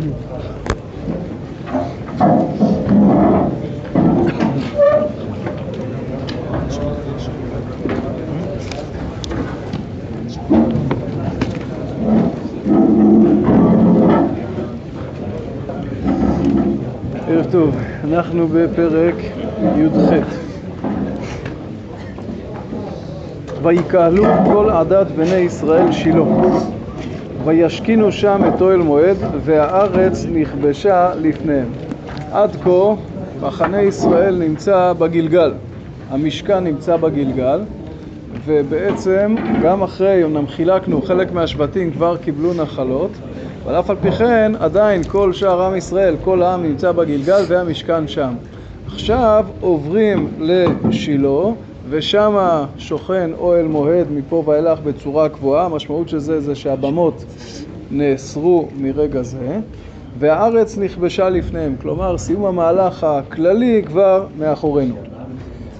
ערב טוב, אנחנו בפרק י"ח. ויקהלו כל עדת בני ישראל שילה, וישכינו שם את אוהל מועד, והארץ נכבשה לפניהם. עד כה מחנה ישראל נמצא בגלגל, המשכן נמצא בגלגל, ובעצם גם אחרי, אמנם חילקנו, חלק מהשבטים כבר קיבלו נחלות, אבל אף על פי כן עדיין כל שאר עם ישראל, כל העם נמצא בגלגל והמשכן שם. עכשיו עוברים לשילה ושם שוכן אוהל מועד מפה ואילך בצורה קבועה, המשמעות של זה זה שהבמות נאסרו מרגע זה והארץ נכבשה לפניהם, כלומר סיום המהלך הכללי כבר מאחורינו.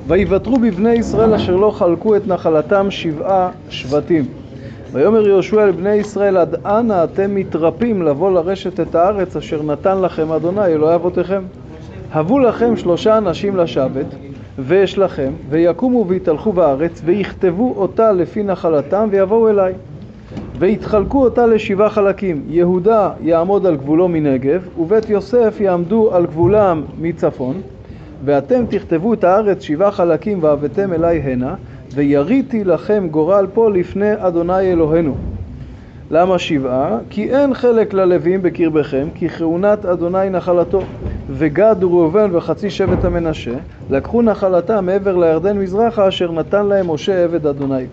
ויוותרו בבני ישראל אשר לא חלקו את נחלתם שבעה שבטים. ויאמר יהושע אל בני ישראל עד אנה אתם מתרפים לבוא לרשת את הארץ אשר נתן לכם אדוני אלוהי אבותיכם. הבו לכם שלושה אנשים לשבת ויש לכם ויקומו ויתהלכו בארץ ויכתבו אותה לפי נחלתם ויבואו אליי ויתחלקו אותה לשבעה חלקים יהודה יעמוד על גבולו מנגב ובית יוסף יעמדו על גבולם מצפון ואתם תכתבו את הארץ שבעה חלקים והבאתם אליי הנה ויריתי לכם גורל פה לפני אדוני אלוהינו. למה שבעה? כי אין חלק ללוויים בקרבכם, כי כהונת אדוני נחלתו. וגד וראובן וחצי שבט המנשה לקחו נחלתם מעבר לירדן מזרחה אשר נתן להם משה עבד אדוני.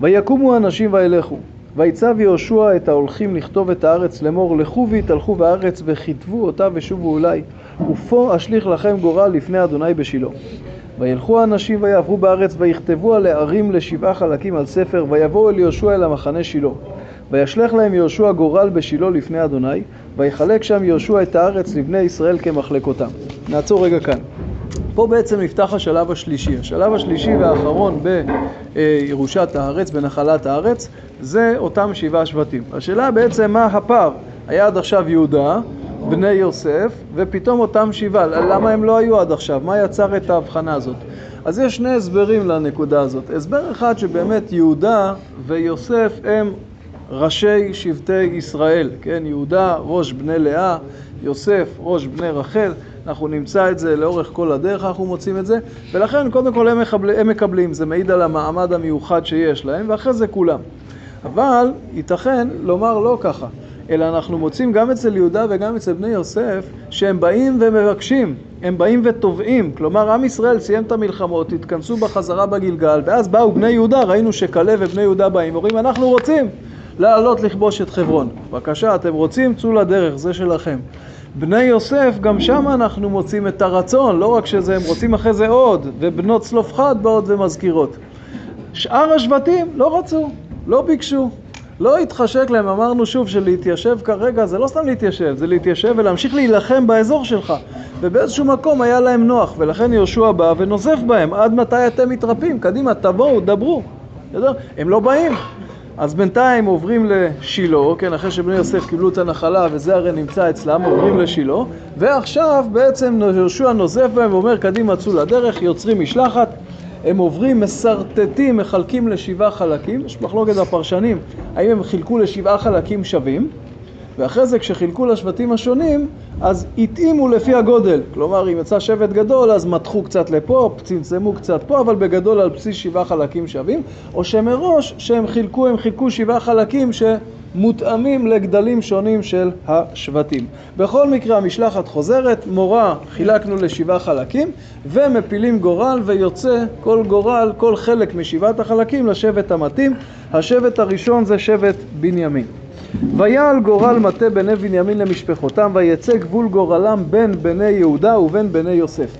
ויקומו אנשים וילכו. ויצב יהושע את ההולכים לכתוב את הארץ לאמור לכו והתהלכו בארץ וכתבו אותה ושובו אולי ופה אשליך לכם גורל לפני אדוני בשילה. וילכו האנשים ויעברו בארץ ויכתבו על הערים לשבעה חלקים על ספר ויבואו אל יהושע אל המחנה שילה. וישלח להם יהושע גורל בשילה לפני אדוני ויחלק שם יהושע את הארץ לבני ישראל כמחלקותם. נעצור רגע כאן. פה בעצם נפתח השלב השלישי. השלב השלישי והאחרון בירושת הארץ, בנחלת הארץ, זה אותם שבעה שבטים. השאלה בעצם מה הפער? היה עד עכשיו יהודה, בני יוסף, ופתאום אותם שבעה. למה הם לא היו עד עכשיו? מה יצר את ההבחנה הזאת? אז יש שני הסברים לנקודה הזאת. הסבר אחד שבאמת יהודה ויוסף הם ראשי שבטי ישראל, כן? יהודה ראש בני לאה, יוסף ראש בני רחל, אנחנו נמצא את זה לאורך כל הדרך, אנחנו מוצאים את זה, ולכן קודם כל הם, מקבל, הם מקבלים, זה מעיד על המעמד המיוחד שיש להם, ואחרי זה כולם. אבל ייתכן לומר לא ככה, אלא אנחנו מוצאים גם אצל יהודה וגם אצל בני יוסף שהם באים ומבקשים, הם באים ותובעים, כלומר עם ישראל סיים את המלחמות, התכנסו בחזרה בגלגל, ואז באו בני יהודה, ראינו שכלב ובני יהודה באים, אומרים אנחנו רוצים לעלות לכבוש את חברון. בבקשה, אתם רוצים? צאו לדרך, זה שלכם. בני יוסף, גם שם אנחנו מוצאים את הרצון, לא רק שזה, הם רוצים אחרי זה עוד, ובנות צלופחד באות ומזכירות. שאר השבטים לא רצו, לא ביקשו, לא התחשק להם, אמרנו שוב שלהתיישב כרגע זה לא סתם להתיישב, זה להתיישב ולהמשיך להילחם באזור שלך. ובאיזשהו מקום היה להם נוח, ולכן יהושע בא ונוזף בהם, עד מתי אתם מתרפים? קדימה, תבואו, דברו. הם לא באים. אז בינתיים עוברים לשילה, כן, אחרי שבני יוסף קיבלו את הנחלה וזה הרי נמצא אצלם, עוברים לשילה, ועכשיו בעצם יהושע נוזף בהם ואומר קדימה צאו לדרך, יוצרים משלחת, הם עוברים, מסרטטים, מחלקים לשבעה חלקים, יש מחלוקת בפרשנים, האם הם חילקו לשבעה חלקים שווים, ואחרי זה כשחילקו לשבטים השונים, אז התאימו לפי הגודל. כלומר, אם יצא שבט גדול, אז מתחו קצת לפה, צמצמו קצת פה, אבל בגדול על בסיס שבעה חלקים שווים, או שמראש, שהם חילקו, הם חילקו שבעה חלקים שמותאמים לגדלים שונים של השבטים. בכל מקרה, המשלחת חוזרת, מורה חילקנו לשבעה חלקים, ומפילים גורל, ויוצא כל גורל, כל חלק משבעת החלקים לשבט המתאים. השבט הראשון זה שבט בנימין. ויעל גורל מטה בני בנימין למשפחותם, ויצא גבול גורלם בין בני יהודה ובין בני יוסף.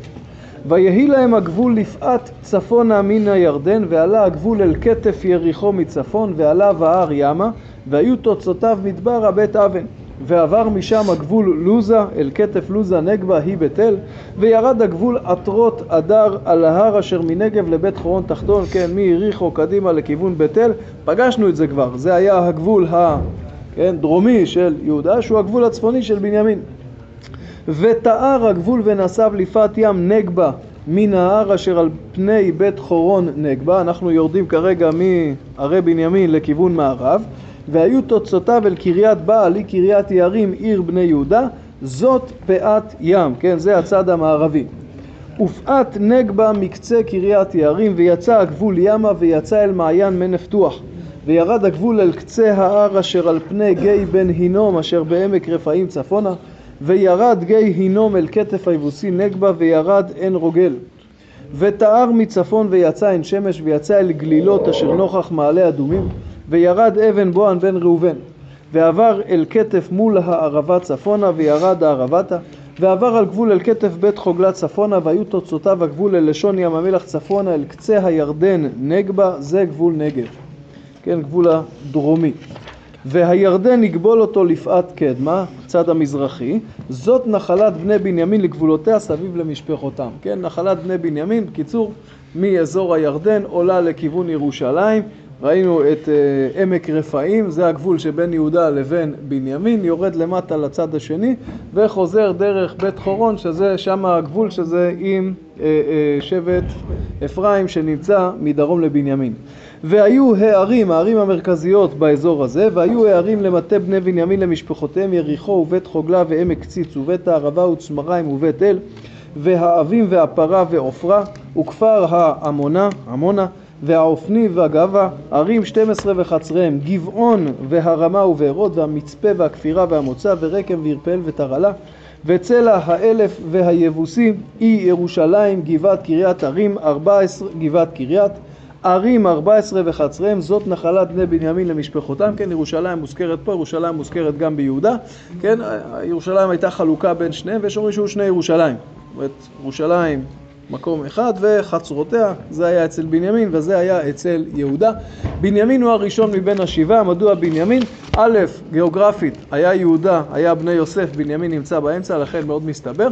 ויהי להם הגבול לפאת צפונה מן הירדן, ועלה הגבול אל כתף יריחו מצפון, ועלה בהר ימה, והיו תוצאותיו מדבר הבית אבן. ועבר משם הגבול לוזה, אל כתף לוזה נגבה היא בית אל, וירד הגבול עטרות אדר על ההר אשר מנגב לבית חורון תחתון, כן, מיריחו קדימה לכיוון בית אל, פגשנו את זה כבר, זה היה הגבול ה... כן, דרומי של יהודה, שהוא הגבול הצפוני של בנימין. ותאר הגבול ונסב לפת ים נגבה מן ההר אשר על פני בית חורון נגבה, אנחנו יורדים כרגע מערי בנימין לכיוון מערב, והיו תוצאותיו אל קריית בעל, היא קריית יערים, עיר בני יהודה, זאת פאת ים, כן, זה הצד המערבי. ופאת נגבה מקצה קריית יערים, ויצא הגבול ימה, ויצא אל מעיין מי נפתוח. וירד הגבול אל קצה ההר אשר על פני גיא בן הינום אשר בעמק רפאים צפונה וירד גיא הינום אל כתף היבוסי נגבה וירד עין רוגל. ותאר מצפון ויצא עין שמש ויצא אל גלילות אשר נוכח מעלה אדומים וירד אבן בוהן בן ראובן. ועבר אל כתף מול הערבה צפונה וירד הערבתה. ועבר על גבול אל כתף בית חוגלה צפונה והיו תוצאותיו הגבול אל לשון ים המלח צפונה אל קצה הירדן נגבה זה גבול נגב כן, גבול הדרומי. והירדן יגבול אותו לפאת קדמה, צד המזרחי, זאת נחלת בני בנימין לגבולותיה סביב למשפחותם. כן, נחלת בני בנימין, בקיצור, מאזור הירדן עולה לכיוון ירושלים, ראינו את uh, עמק רפאים, זה הגבול שבין יהודה לבין בנימין, יורד למטה לצד השני וחוזר דרך בית חורון, שזה שם הגבול שזה עם uh, uh, שבט אפרים שנמצא מדרום לבנימין. והיו הערים, הערים המרכזיות באזור הזה, והיו הערים למטה בני בנימין למשפחותיהם יריחו ובית חוגלה ועמק קציץ ובית הערבה וצמריים ובית אל והאבים והפרה ועופרה וכפר העמונה, עמונה והעופני והגבה, ערים 12 וחצריהם, גבעון והרמה ובארות והמצפה והכפירה והמוצא ורקם וירפאל וטרלה וצלע האלף והיבוסי, אי ירושלים, גבעת קריית ערים, 14 גבעת קריית ערים 14 וחצריהם, זאת נחלת בני בנימין למשפחותם, כן, ירושלים מוזכרת פה, ירושלים מוזכרת גם ביהודה, כן, ירושלים הייתה חלוקה בין שניהם, ויש אומרים שהוא שני ירושלים, זאת אומרת, ירושלים מקום אחד וחצרותיה, זה היה אצל בנימין וזה היה אצל יהודה. בנימין הוא הראשון מבין השבעה, מדוע בנימין? א', גיאוגרפית, היה יהודה, היה בני יוסף, בנימין נמצא באמצע, לכן מאוד מסתבר.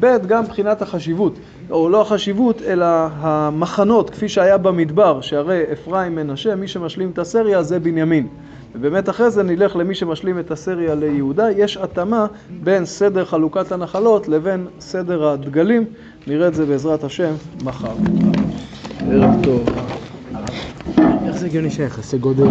ב', גם מבחינת החשיבות, או לא החשיבות, אלא המחנות, כפי שהיה במדבר, שהרי אפרים מנשה, מי שמשלים את הסריה זה בנימין. ובאמת אחרי זה נלך למי שמשלים את הסריה ליהודה, יש התאמה בין סדר חלוקת הנחלות לבין סדר הדגלים, נראה את זה בעזרת השם מחר. ערב טוב. איך זה הגיוני שהיחסי גודל